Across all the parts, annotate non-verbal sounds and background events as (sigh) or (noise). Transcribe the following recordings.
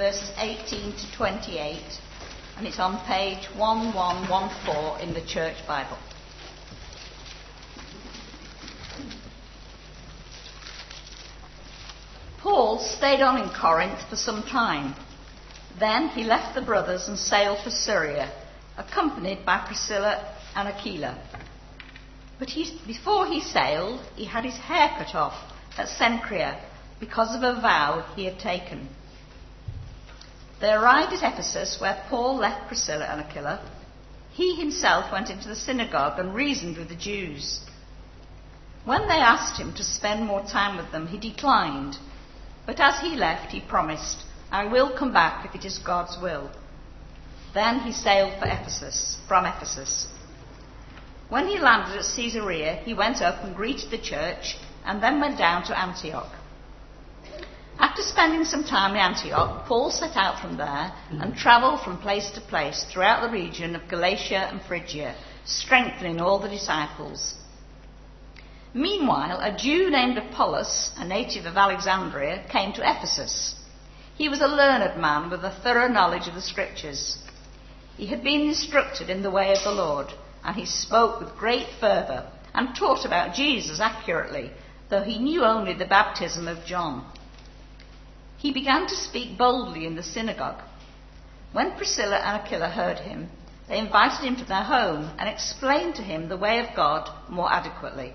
verses 18 to 28, and it's on page 1114 in the Church Bible. Paul stayed on in Corinth for some time. Then he left the brothers and sailed for Syria, accompanied by Priscilla and Aquila. But he, before he sailed, he had his hair cut off at Cenchrea because of a vow he had taken. They arrived at Ephesus, where Paul left Priscilla and Aquila. He himself went into the synagogue and reasoned with the Jews. When they asked him to spend more time with them, he declined. But as he left, he promised, I will come back if it is God's will. Then he sailed for Ephesus, from Ephesus. When he landed at Caesarea, he went up and greeted the church and then went down to Antioch. After spending some time in Antioch, Paul set out from there and travelled from place to place throughout the region of Galatia and Phrygia, strengthening all the disciples. Meanwhile, a Jew named Apollos, a native of Alexandria, came to Ephesus. He was a learned man with a thorough knowledge of the Scriptures. He had been instructed in the way of the Lord and he spoke with great fervour and taught about Jesus accurately, though he knew only the baptism of John. He began to speak boldly in the synagogue. When Priscilla and Aquila heard him, they invited him to their home and explained to him the way of God more adequately.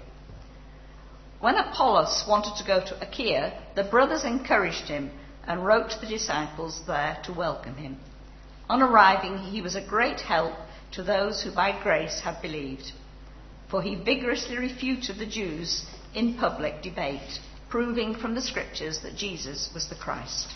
When Apollos wanted to go to Achaia, the brothers encouraged him and wrote to the disciples there to welcome him. On arriving, he was a great help to those who by grace had believed. For he vigorously refuted the Jews in public debate, proving from the scriptures that Jesus was the Christ.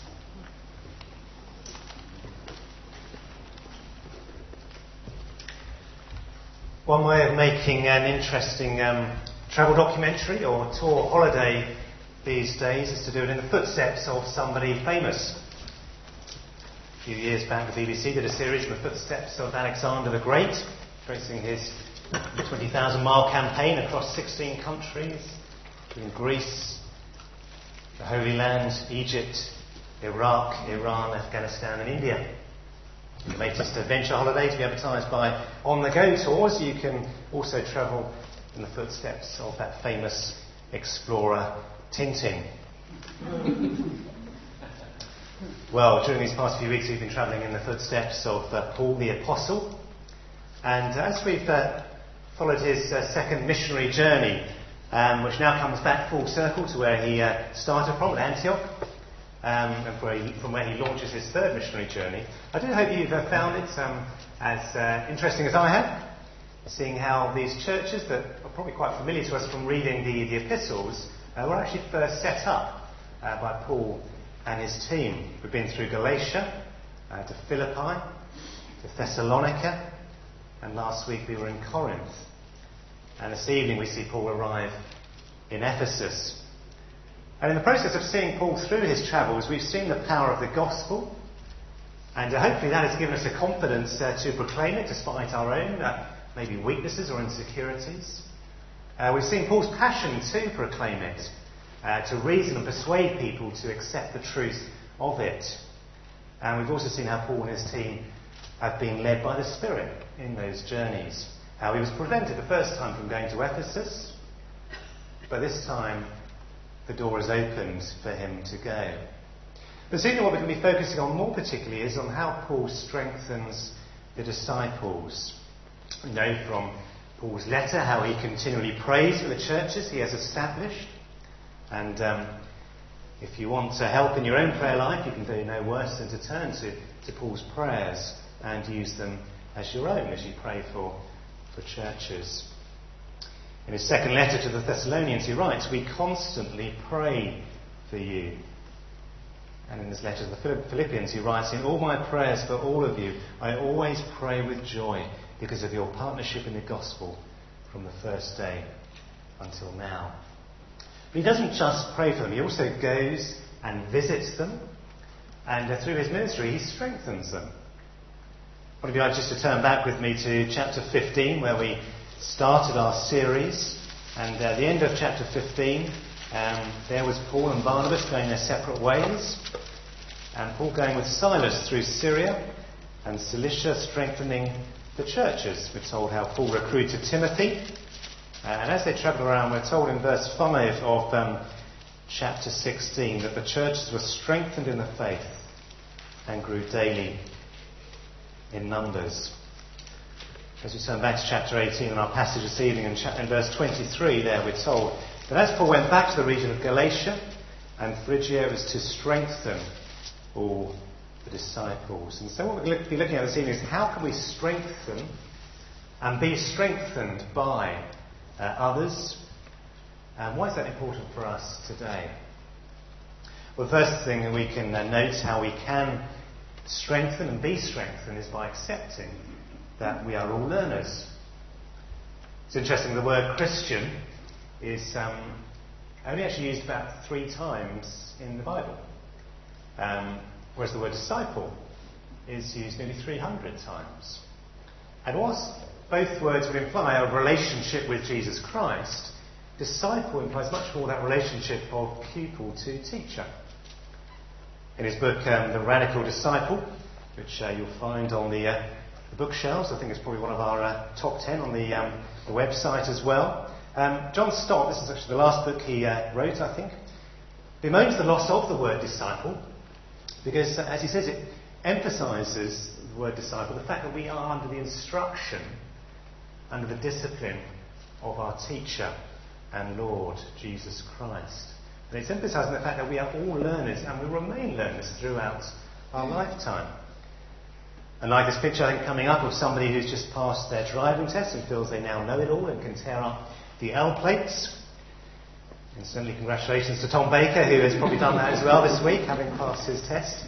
One way of making an interesting um, travel documentary or tour holiday these days is to do it in the footsteps of somebody famous. A few years back, the BBC did a series in the footsteps of Alexander the Great, tracing his 20,000 mile campaign across 16 countries, in Greece, the Holy Land, Egypt, Iraq, Iran, Afghanistan, and India. The latest adventure holiday to be advertised by On the Go Tours. You can also travel in the footsteps of that famous explorer Tintin. Well, during these past few weeks, we've been travelling in the footsteps of uh, Paul the Apostle. And uh, as we've uh, followed his uh, second missionary journey, um, which now comes back full circle to where he uh, started from, at Antioch, um, and where he, from where he launches his third missionary journey, I do hope you've uh, found it um, as interesting as I have, seeing how these churches that are probably quite familiar to us from reading the, the epistles were actually first set up by Paul and his team. We've been through Galatia, uh, to Philippi, to Thessalonica, and last week we were in Corinth. And this evening we see Paul arrive in Ephesus. And in the process of seeing Paul through his travels, we've seen the power of the gospel. And uh, hopefully that has given us a confidence uh, to proclaim it despite our own uh, maybe weaknesses or insecurities. Uh, we've seen Paul's passion to proclaim it uh, to reason and persuade people to accept the truth of it. And we've also seen how Paul and his team have been led by the Spirit in those journeys. How he was prevented the first time from going to Ephesus, but this time the door is opened for him to go. But certainly what we're going to be focusing on more particularly is on how Paul strengthens the disciples. We know from Paul's letter how he continually prays for the churches he has established. And um, if you want to help in your own prayer life, you can do no worse than to turn to, to Paul's prayers and use them as your own as you pray for, for churches. In his second letter to the Thessalonians, he writes, We constantly pray for you. And in his letter to the Philippians, he writes, In all my prayers for all of you, I always pray with joy because of your partnership in the gospel from the first day until now. But he doesn't just pray for them, he also goes and visits them, and through his ministry, he strengthens them. One of you like just to turn back with me to chapter 15, where we started our series. And at the end of chapter 15, um, there was Paul and Barnabas going their separate ways. and Paul going with Silas through Syria and Cilicia, strengthening the churches. We're told how Paul recruited Timothy. And as they travelled around, we're told in verse 5 of um, chapter 16 that the churches were strengthened in the faith and grew daily in numbers. As we turn back to chapter 18 in our passage this evening, in, cha- in verse 23, there we're told that as Paul went back to the region of Galatia and Phrygia, was to strengthen all the disciples. And so, what we'll be looking at this evening is how can we strengthen and be strengthened by uh, others? And why is that important for us today? Well, the first thing we can uh, note how we can strengthen and be strengthened is by accepting that we are all learners. It's interesting, the word Christian is um, only actually used about three times in the Bible, um, whereas the word disciple is used nearly 300 times. And whilst both words would imply a relationship with Jesus Christ, disciple implies much more that relationship of pupil to teacher. In his book, um, The Radical Disciple, which uh, you'll find on the, uh, the, bookshelves, I think it's probably one of our uh, top ten on the, um, the website as well. Um, John Stott, this is actually the last book he uh, wrote, I think, bemoans the loss of the word disciple because, uh, as he says, it emphasizes the word disciple, the fact that we are under the instruction, under the discipline of our teacher and Lord Jesus Christ. And it's emphasizing the fact that we are all learners and we remain learners throughout our lifetime. And like this picture I think coming up of somebody who's just passed their driving test and feels they now know it all and can tear up the L plates. And certainly congratulations to Tom Baker, who has probably done that as well this week, having passed his test.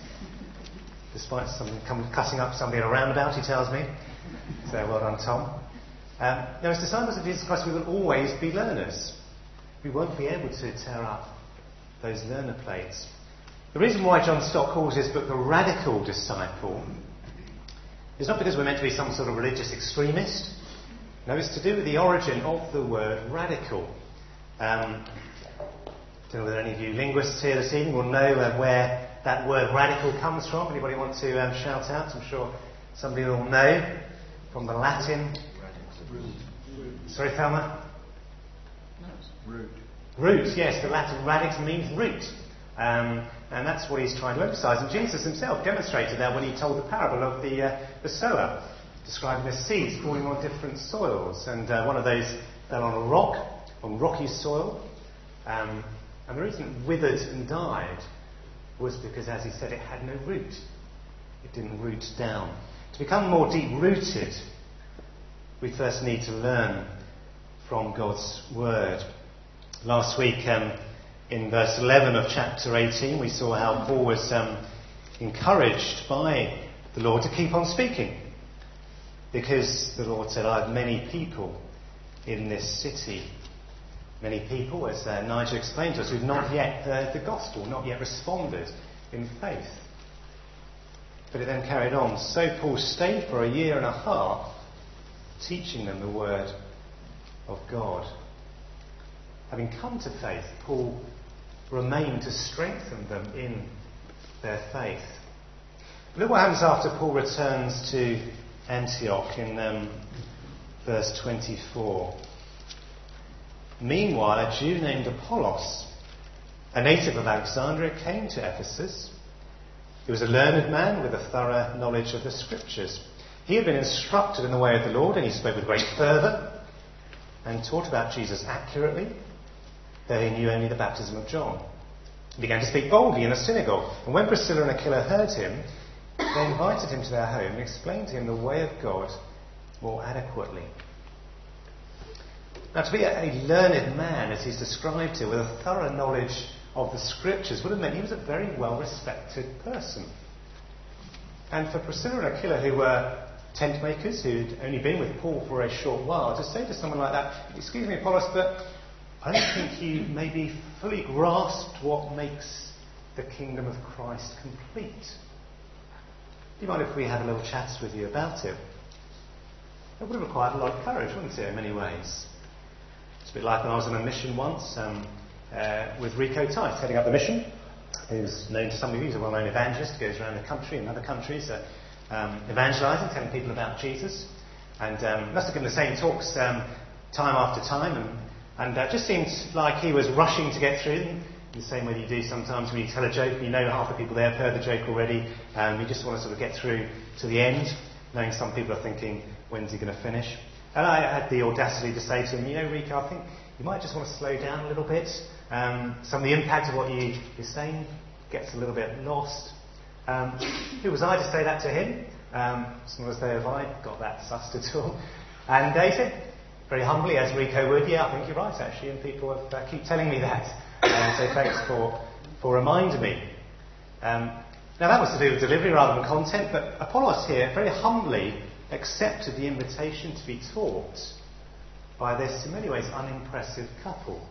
Despite something cussing up somebody at a roundabout, he tells me. So well done, Tom. Um, now, as disciples of Jesus Christ, we will always be learners. We won't be able to tear up those learner plates. The reason why John Stott calls his book The Radical Disciple is not because we're meant to be some sort of religious extremist. No, it's to do with the origin of the word radical. Um, I don't know whether any of you linguists here this evening will know uh, where that word radical comes from. Anybody want to um, shout out? I'm sure somebody will know from the Latin. Sorry, Thelma? Root. Root, yes, the Latin radix means root. Um, and that's what he's trying to emphasize. And Jesus himself demonstrated that when he told the parable of the, uh, the sower, describing the seeds falling on different soils. And uh, one of those fell on a rock, on rocky soil. Um, and the reason it withered and died was because, as he said, it had no root. It didn't root down. To become more deep rooted, we first need to learn from God's Word. Last week, um, in verse 11 of chapter 18, we saw how Paul was um, encouraged by the Lord to keep on speaking. Because the Lord said, I have many people in this city. Many people, as uh, Nigel explained to us, who've not yet heard the gospel, not yet responded in faith. But it then carried on. So Paul stayed for a year and a half teaching them the word of God. Having come to faith, Paul remained to strengthen them in their faith. Look what happens after Paul returns to Antioch in um, verse 24. Meanwhile, a Jew named Apollos, a native of Alexandria, came to Ephesus. He was a learned man with a thorough knowledge of the scriptures. He had been instructed in the way of the Lord, and he spoke with great fervour and taught about Jesus accurately, though he knew only the baptism of John. He began to speak boldly in the synagogue, and when Priscilla and Aquila heard him, they invited him to their home and explained to him the way of God more adequately. Now, to be a, learned man, as he's described here, with a thorough knowledge of the scriptures, would have meant he was a very well respected person. And for Priscilla and Aquila, who were tent makers who'd only been with Paul for a short while, to say to someone like that, Excuse me, Apollos, but I don't think you maybe fully grasped what makes the kingdom of Christ complete. Do you mind if we had a little chat with you about it? It would have required a lot of courage, wouldn't it, in many ways? It's a bit like when I was on a mission once um, uh, with Rico Tice, heading up the mission. who's known to some of you, he's a well-known evangelist, goes around the country and other countries uh, um, evangelizing, telling people about Jesus. And um, must have given the same talks um, time after time, and, and uh, just seemed like he was rushing to get through them, in the same way you do sometimes when you tell a joke, and you know half the people there have heard the joke already, and you just want to sort of get through to the end, knowing some people are thinking, when's he going to finish? And I had the audacity to say to him, you know, Rico, I think you might just want to slow down a little bit. Um, some of the impact of what you, you're saying gets a little bit lost. Um, who was I to say that to him? Um, as long as have I got that sussed at all. And he said, very humbly, as Rico would, yeah, I think you're right, actually, and people have, uh, keep telling me that. Um, so thanks for, for reminding me. Um, now, that was to do with delivery rather than content, but Apollos here very humbly accepted the invitation to be taught by this, in many ways, unimpressive couple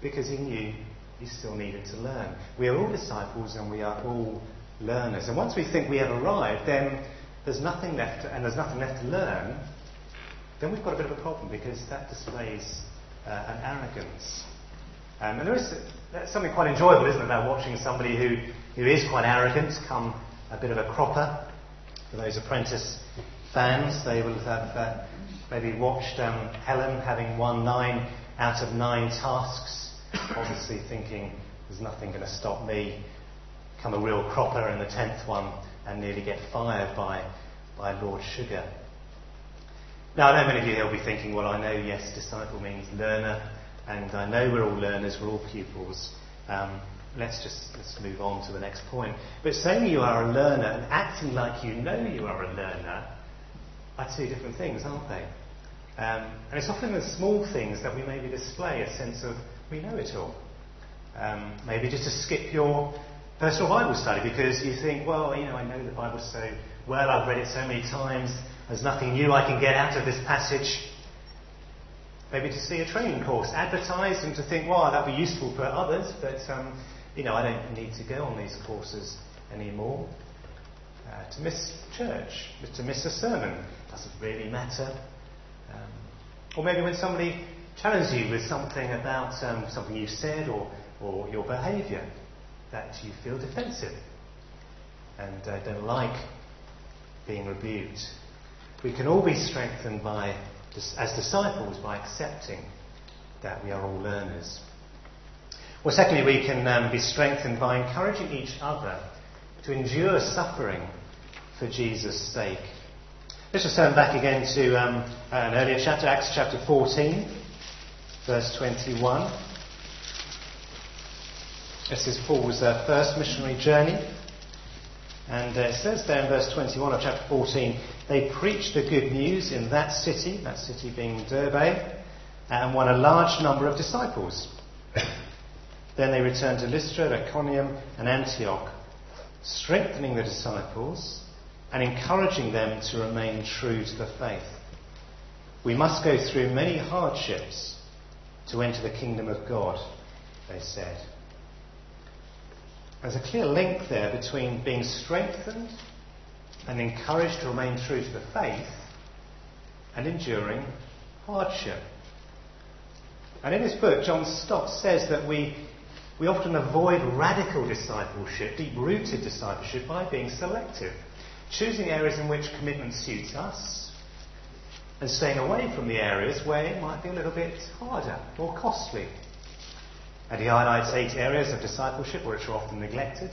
because he knew he still needed to learn. We are all disciples and we are all learners. And once we think we have arrived, then there's nothing left, to, and there's nothing left to learn, then we've got a bit of a problem because that displays uh, an arrogance. Um, and there is something quite enjoyable, isn't it, about watching somebody who, who is quite arrogant come a bit of a cropper. For those apprentice fans, they will have uh, maybe watched um, Helen having won nine out of nine tasks, obviously thinking there's nothing going to stop me, come a real cropper in the tenth one and nearly get fired by, by Lord Sugar. Now, I know many of you here will be thinking, well, I know, yes, disciple means learner, and I know we're all learners, we're all pupils. Um, let's just let's move on to the next point. But saying you are a learner and acting like you know you are a learner are two different things, aren't they? Um, and it's often the small things that we maybe display a sense of we know it all. Um, maybe just to skip your personal Bible study because you think, well, you know, I know the Bible so well, I've read it so many times, there's nothing new I can get out of this passage. Maybe to see a training course advertised and to think, wow, that'd be useful for others, but, um, you know, I don't need to go on these courses anymore. Uh, to miss church, to miss a sermon, doesn't really matter. Um, or maybe when somebody challenges you with something about um, something you've said or, or your behaviour, that you feel defensive and uh, don't like being rebuked. We can all be strengthened by, as disciples by accepting that we are all learners. Well, secondly, we can um, be strengthened by encouraging each other to endure suffering for Jesus' sake. Let's just turn back again to um, an earlier chapter, Acts chapter 14, verse 21. This is Paul's uh, first missionary journey. And uh, it says there in verse 21 of chapter 14, they preached the good news in that city, that city being Derbe, and won a large number of disciples. (coughs) then they returned to Lystra, Iconium, and Antioch, strengthening the disciples and encouraging them to remain true to the faith. We must go through many hardships to enter the kingdom of God, they said. There's a clear link there between being strengthened and encouraged to remain true to the faith and enduring hardship. And in his book, John Stott says that we, we often avoid radical discipleship, deep rooted discipleship, by being selective, choosing areas in which commitment suits us, and staying away from the areas where it might be a little bit harder or costly and he highlights eight areas of discipleship which are often neglected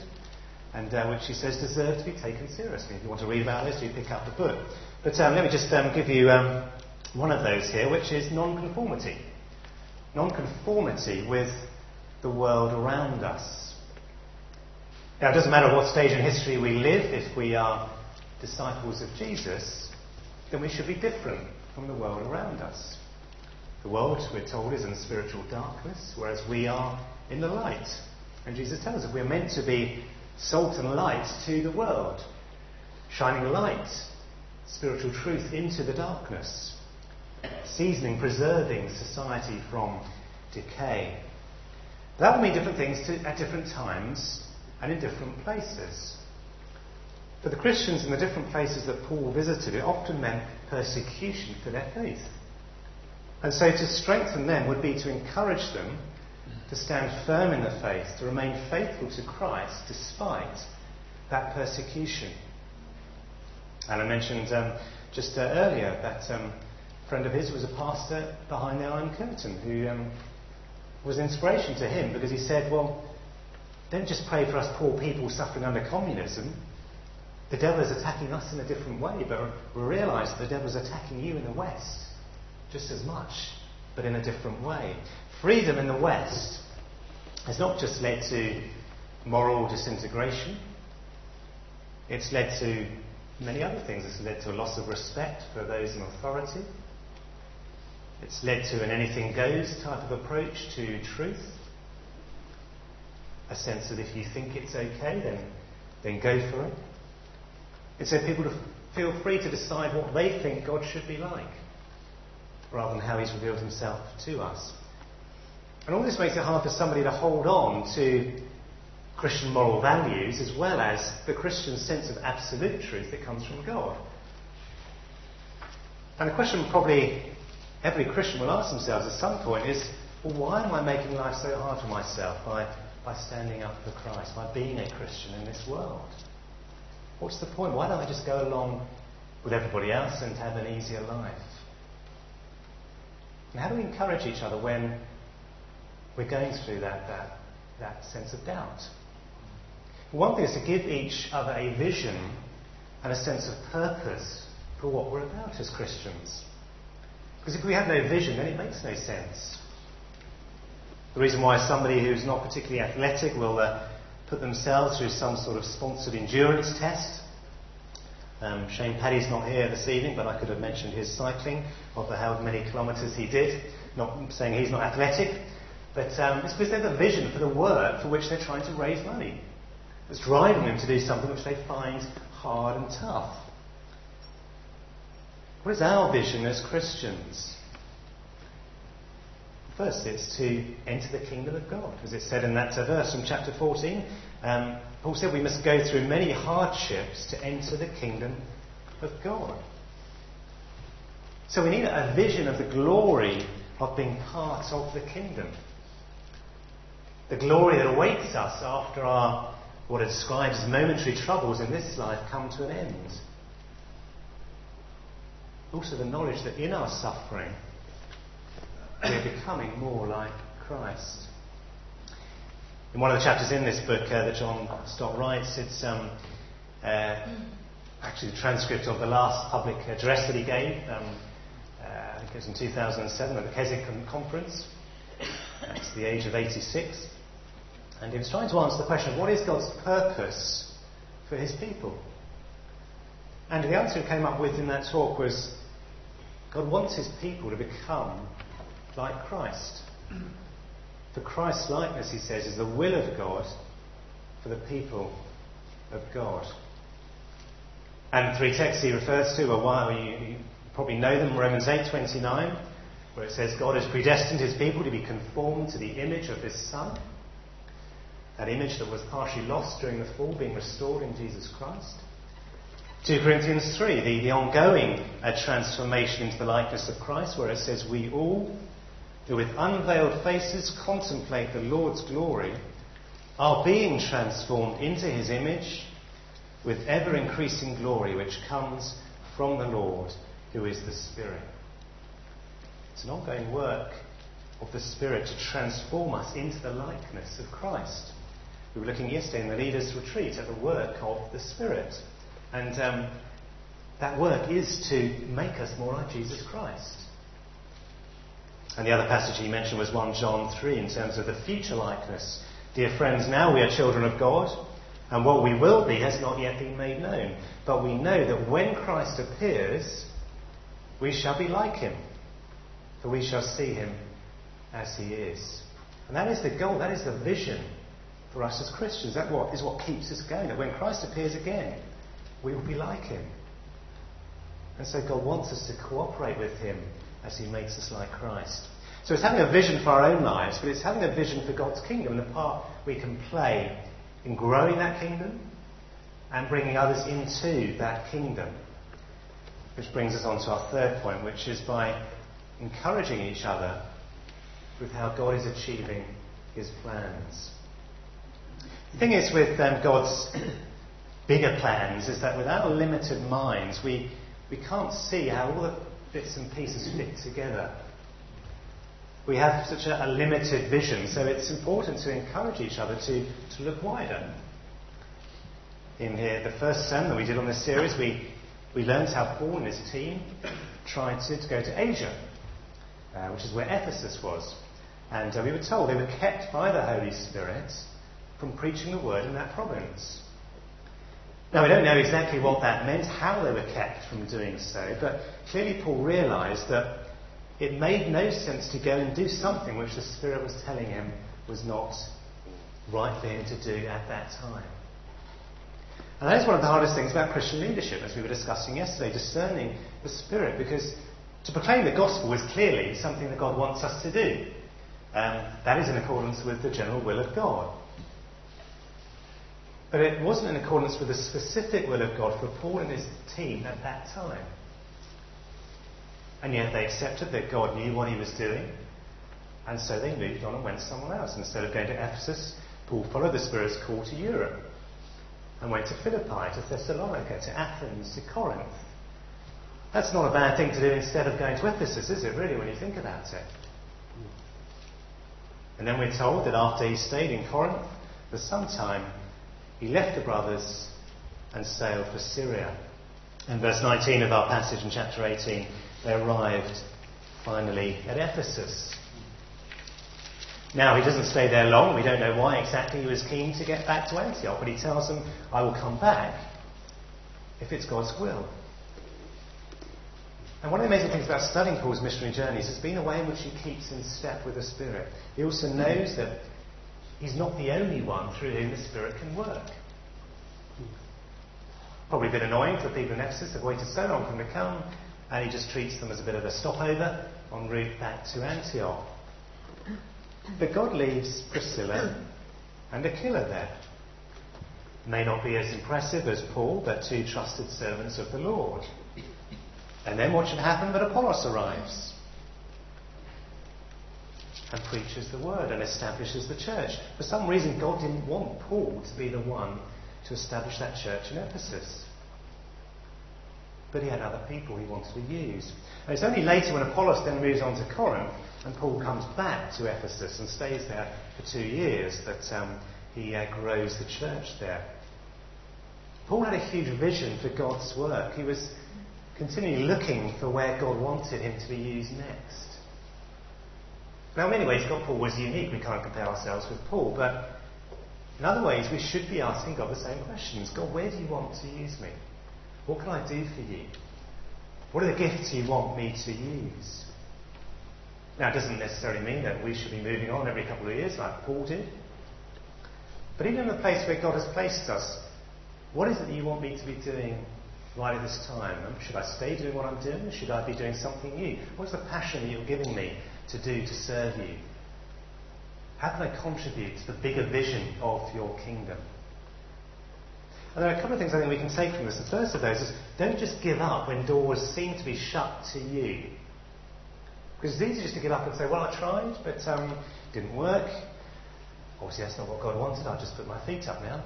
and uh, which he says deserve to be taken seriously. If you want to read about this, do pick up the book. But um, let me just um, give you um, one of those here, which is non-conformity. Non-conformity with the world around us. Now, it doesn't matter what stage in history we live, if we are disciples of Jesus, then we should be different from the world around us. The world, we're told, is in spiritual darkness, whereas we are in the light. And Jesus tells us we're meant to be salt and light to the world, shining light, spiritual truth into the darkness, seasoning, preserving society from decay. That will mean different things to, at different times and in different places. For the Christians in the different places that Paul visited, it often meant persecution for their faith. And so to strengthen them would be to encourage them to stand firm in the faith, to remain faithful to Christ despite that persecution. And I mentioned um, just uh, earlier that um, a friend of his was a pastor behind the Iron Curtain who um, was inspiration to him because he said, Well, don't just pray for us poor people suffering under communism. The devil is attacking us in a different way, but we realise that the devil is attacking you in the West just as much, but in a different way. Freedom in the West has not just led to moral disintegration, it's led to many other things. It's led to a loss of respect for those in authority. It's led to an anything goes type of approach to truth. A sense that if you think it's okay, then, then go for it. It's led people to feel free to decide what they think God should be like, rather than how He's revealed Himself to us. And all this makes it hard for somebody to hold on to Christian moral values as well as the Christian sense of absolute truth that comes from God. And the question probably every Christian will ask themselves at some point is well, why am I making life so hard for myself by, by standing up for Christ, by being a Christian in this world? What's the point? Why don't I just go along with everybody else and have an easier life? And how do we encourage each other when we're going through that, that, that sense of doubt? One thing is to give each other a vision and a sense of purpose for what we're about as Christians. Because if we have no vision, then it makes no sense. The reason why somebody who's not particularly athletic will uh, put themselves through some sort of sponsored endurance test. Um, Shane Paddy's not here this evening, but I could have mentioned his cycling of the how many kilometres he did. Not saying he's not athletic, but um, it's because they have a vision for the work for which they're trying to raise money It's driving them to do something which they find hard and tough. What is our vision as Christians? First, it's to enter the kingdom of God. As it said in that verse from chapter 14, um, Paul said we must go through many hardships to enter the kingdom of God. So we need a vision of the glory of being part of the kingdom. The glory that awaits us after our what described as momentary troubles in this life come to an end. Also, the knowledge that in our suffering, we are becoming more like Christ. In one of the chapters in this book uh, that John Stott writes, it's um, uh, actually the transcript of the last public address that he gave. Um, uh, I think it was in 2007 at the Keswick Conference. That's the age of 86. And he was trying to answer the question what is God's purpose for his people? And the answer he came up with in that talk was God wants his people to become like Christ. For Christ's likeness, he says, is the will of God for the people of God. And three texts he refers to are one, you, you probably know them, Romans 8:29, where it says God has predestined his people to be conformed to the image of his Son that image that was partially lost during the fall being restored in Jesus Christ. 2 Corinthians 3, the, the ongoing uh, transformation into the likeness of Christ, where it says, We all, who with unveiled faces contemplate the Lord's glory, are being transformed into his image with ever increasing glory, which comes from the Lord, who is the Spirit. It's an ongoing work of the Spirit to transform us into the likeness of Christ. We were looking yesterday in the leaders' retreat at the work of the Spirit. And um, that work is to make us more like Jesus Christ. And the other passage he mentioned was 1 John 3 in terms of the future likeness. Dear friends, now we are children of God, and what we will be has not yet been made known. But we know that when Christ appears, we shall be like him, for we shall see him as he is. And that is the goal, that is the vision for us as Christians. That what is what keeps us going. That when Christ appears again, we will be like him. And so God wants us to cooperate with him as he makes us like Christ. So it's having a vision for our own lives, but it's having a vision for God's kingdom and the part we can play in growing that kingdom and bringing others into that kingdom. Which brings us on to our third point, which is by encouraging each other with how God is achieving his plans. The thing is with um, God's bigger plans is that with our limited minds, we, we can't see how all the bits and pieces fit together. We have such a, a limited vision, so it's important to encourage each other to, to look wider. In here, the first sermon we did on this series, we, we learned how Paul and his team tried to, to go to Asia, uh, which is where Ephesus was. And uh, we were told they were kept by the Holy Spirit from preaching the word in that province. Now, we don't know exactly what that meant, how they were kept from doing so, but clearly Paul realized that it made no sense to go and do something which the Spirit was telling him was not right for him to do at that time. And that is one of the hardest things about Christian leadership, as we were discussing yesterday, discerning the Spirit, because to proclaim the gospel is clearly something that God wants us to do. Um, that is in accordance with the general will of God. But it wasn't in accordance with the specific will of God for Paul and his team at that time. And yet they accepted that God knew what he was doing, and so they moved on and went somewhere else. Instead of going to Ephesus, Paul followed the Spirit's call to Europe and went to Philippi, to Thessalonica, to Athens, to Corinth. That's not a bad thing to do instead of going to Ephesus, is it, really, when you think about it? And then we're told that after he stayed in Corinth for some time, he left the brothers and sailed for Syria. In verse 19 of our passage in chapter 18, they arrived finally at Ephesus. Now, he doesn't stay there long. We don't know why exactly he was keen to get back to Antioch, but he tells them, I will come back if it's God's will. And one of the amazing things about studying Paul's missionary journeys has been the way in which he keeps in step with the Spirit. He also knows that he's not the only one through whom the Spirit can work. Probably a bit annoying for people in Ephesus. They've waited so long for him to come, and he just treats them as a bit of a stopover en route back to Antioch. But God leaves Priscilla and Aquila there. May not be as impressive as Paul, but two trusted servants of the Lord. And then what should happen but Apollos arrives and preaches the word and establishes the church. For some reason, God didn't want Paul to be the one to establish that church in Ephesus. But he had other people he wanted to use. And it's only later when Apollos then moves on to Corinth and Paul comes back to Ephesus and stays there for two years that um, he uh, grows the church there. Paul had a huge vision for God's work. He was continually looking for where God wanted him to be used next. Now, in many ways, God Paul was unique. We can't compare ourselves with Paul, but in other ways, we should be asking God the same questions. God, where do you want to use me? What can I do for you? What are the gifts you want me to use? Now, it doesn't necessarily mean that we should be moving on every couple of years like Paul did. But even in the place where God has placed us, what is it that you want me to be doing right at this time? Should I stay doing what I'm doing? Should I be doing something new? What's the passion that you're giving me to do to serve you? How can I contribute to the bigger vision of your kingdom? And there are a couple of things I think we can take from this. The first of those is don't just give up when doors seem to be shut to you. Because it's easy just to give up and say, well, I tried, but um, didn't work. Obviously, that's not what God wanted. I'll just put my feet up now.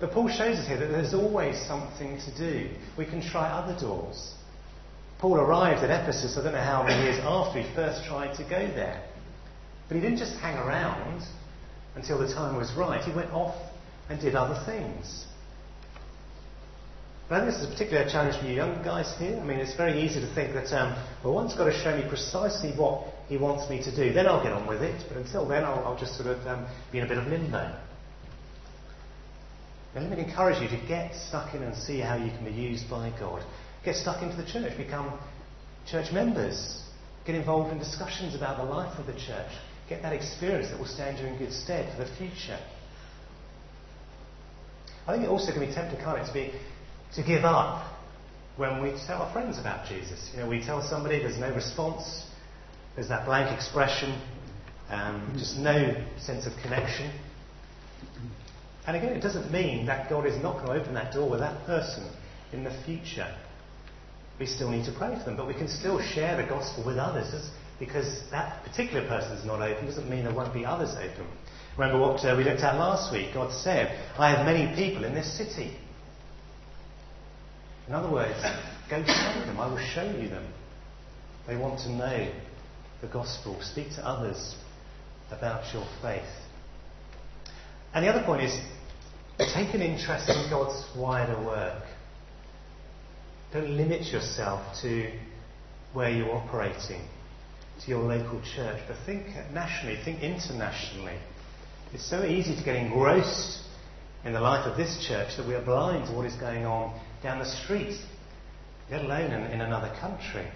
But Paul shows us here that there's always something to do. We can try other doors. Paul arrived at Ephesus, I don't know how many years after he first tried to go there. But he didn't just hang around until the time was right. He went off and did other things. But I think this is particularly a particular challenge for you young guys here. I mean, it's very easy to think that, um, well, one's got to show me precisely what he wants me to do. Then I'll get on with it. But until then, I'll, I'll just sort of um, be in a bit of limbo. And let me encourage you to get stuck in and see how you can be used by God. Get stuck into the church. Become church members. Get involved in discussions about the life of the church. Get that experience that will stand you in good stead for the future. I think it also can be tempting, can't it, to be to give up when we tell our friends about Jesus. You know, we tell somebody, there's no response, there's that blank expression, um, just no sense of connection. And again, it doesn't mean that God is not going to open that door with that person in the future. We still need to pray for them, but we can still share the gospel with others. Because that particular person is not open doesn't mean there won't be others open. Remember what uh, we looked at last week? God said, I have many people in this city. In other words, go find them. I will show you them. They want to know the gospel. Speak to others about your faith. And the other point is take an interest in God's wider work. Don't limit yourself to where you're operating, to your local church, but think nationally, think internationally. It's so easy to get engrossed in the life of this church that we are blind to what is going on down the street, let alone in, in another country.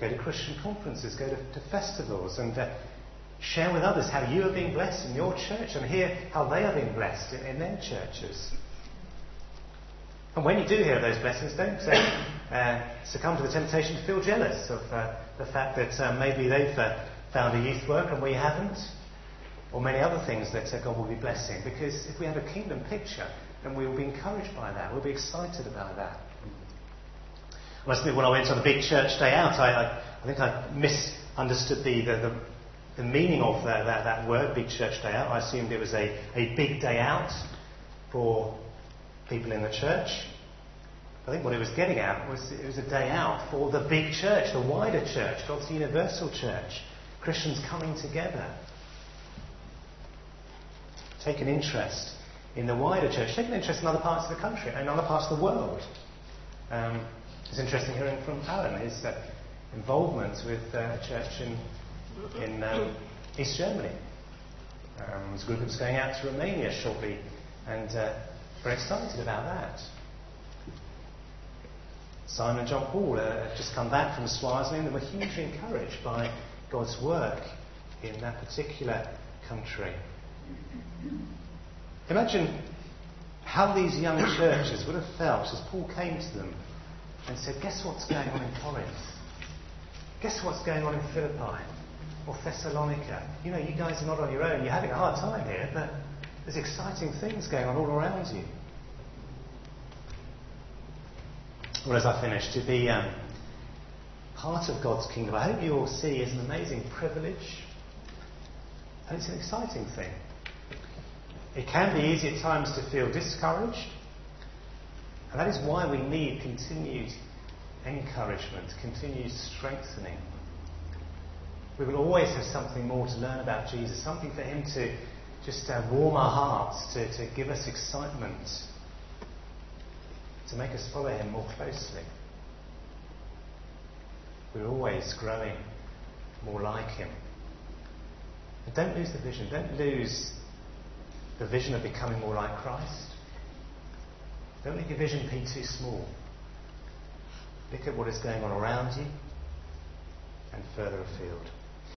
Go to Christian conferences, go to, to festivals, and uh, share with others how you are being blessed in your church and hear how they are being blessed in, in their churches. And when you do hear those blessings, don't uh, uh, succumb to the temptation to feel jealous of uh, the fact that uh, maybe they've uh, found a youth work and we haven't, or many other things that uh, God will be blessing. Because if we have a kingdom picture, then we will be encouraged by that, we'll be excited about that. I when I went on the big church day out, I, I, I think I misunderstood the, the, the the meaning of that, that, that, word, big church day out. I assumed it was a, a big day out for people in the church. I think what it was getting at was it was a day out for the big church, the wider church, God's universal church, Christians coming together. Take an interest in the wider church, take an interest in other parts of the country and other parts of the world. Um, it's interesting hearing from Alan his uh, involvement with uh, a church in in um, East Germany. Um, there's a group that's going out to Romania shortly, and uh, very excited about that. Simon and John Paul uh, have just come back from Swaziland and were hugely encouraged by God's work in that particular country. Imagine how these young churches would have felt as Paul came to them and said, Guess what's going on in Corinth? Guess what's going on in Philippi? or Thessalonica. You know, you guys are not on your own. You're having a hard time here, but there's exciting things going on all around you. Well, as I finish, to be um, part of God's kingdom, I hope you all see is an amazing privilege, and it's an exciting thing. It can be easy at times to feel discouraged, and that is why we need continued encouragement, continued strengthening we will always have something more to learn about Jesus, something for Him to just uh, warm our hearts, to, to give us excitement, to make us follow Him more closely. We're always growing more like Him. Don't lose the vision. Don't lose the vision of becoming more like Christ. Don't let your vision be too small. Look at what is going on around you and further afield.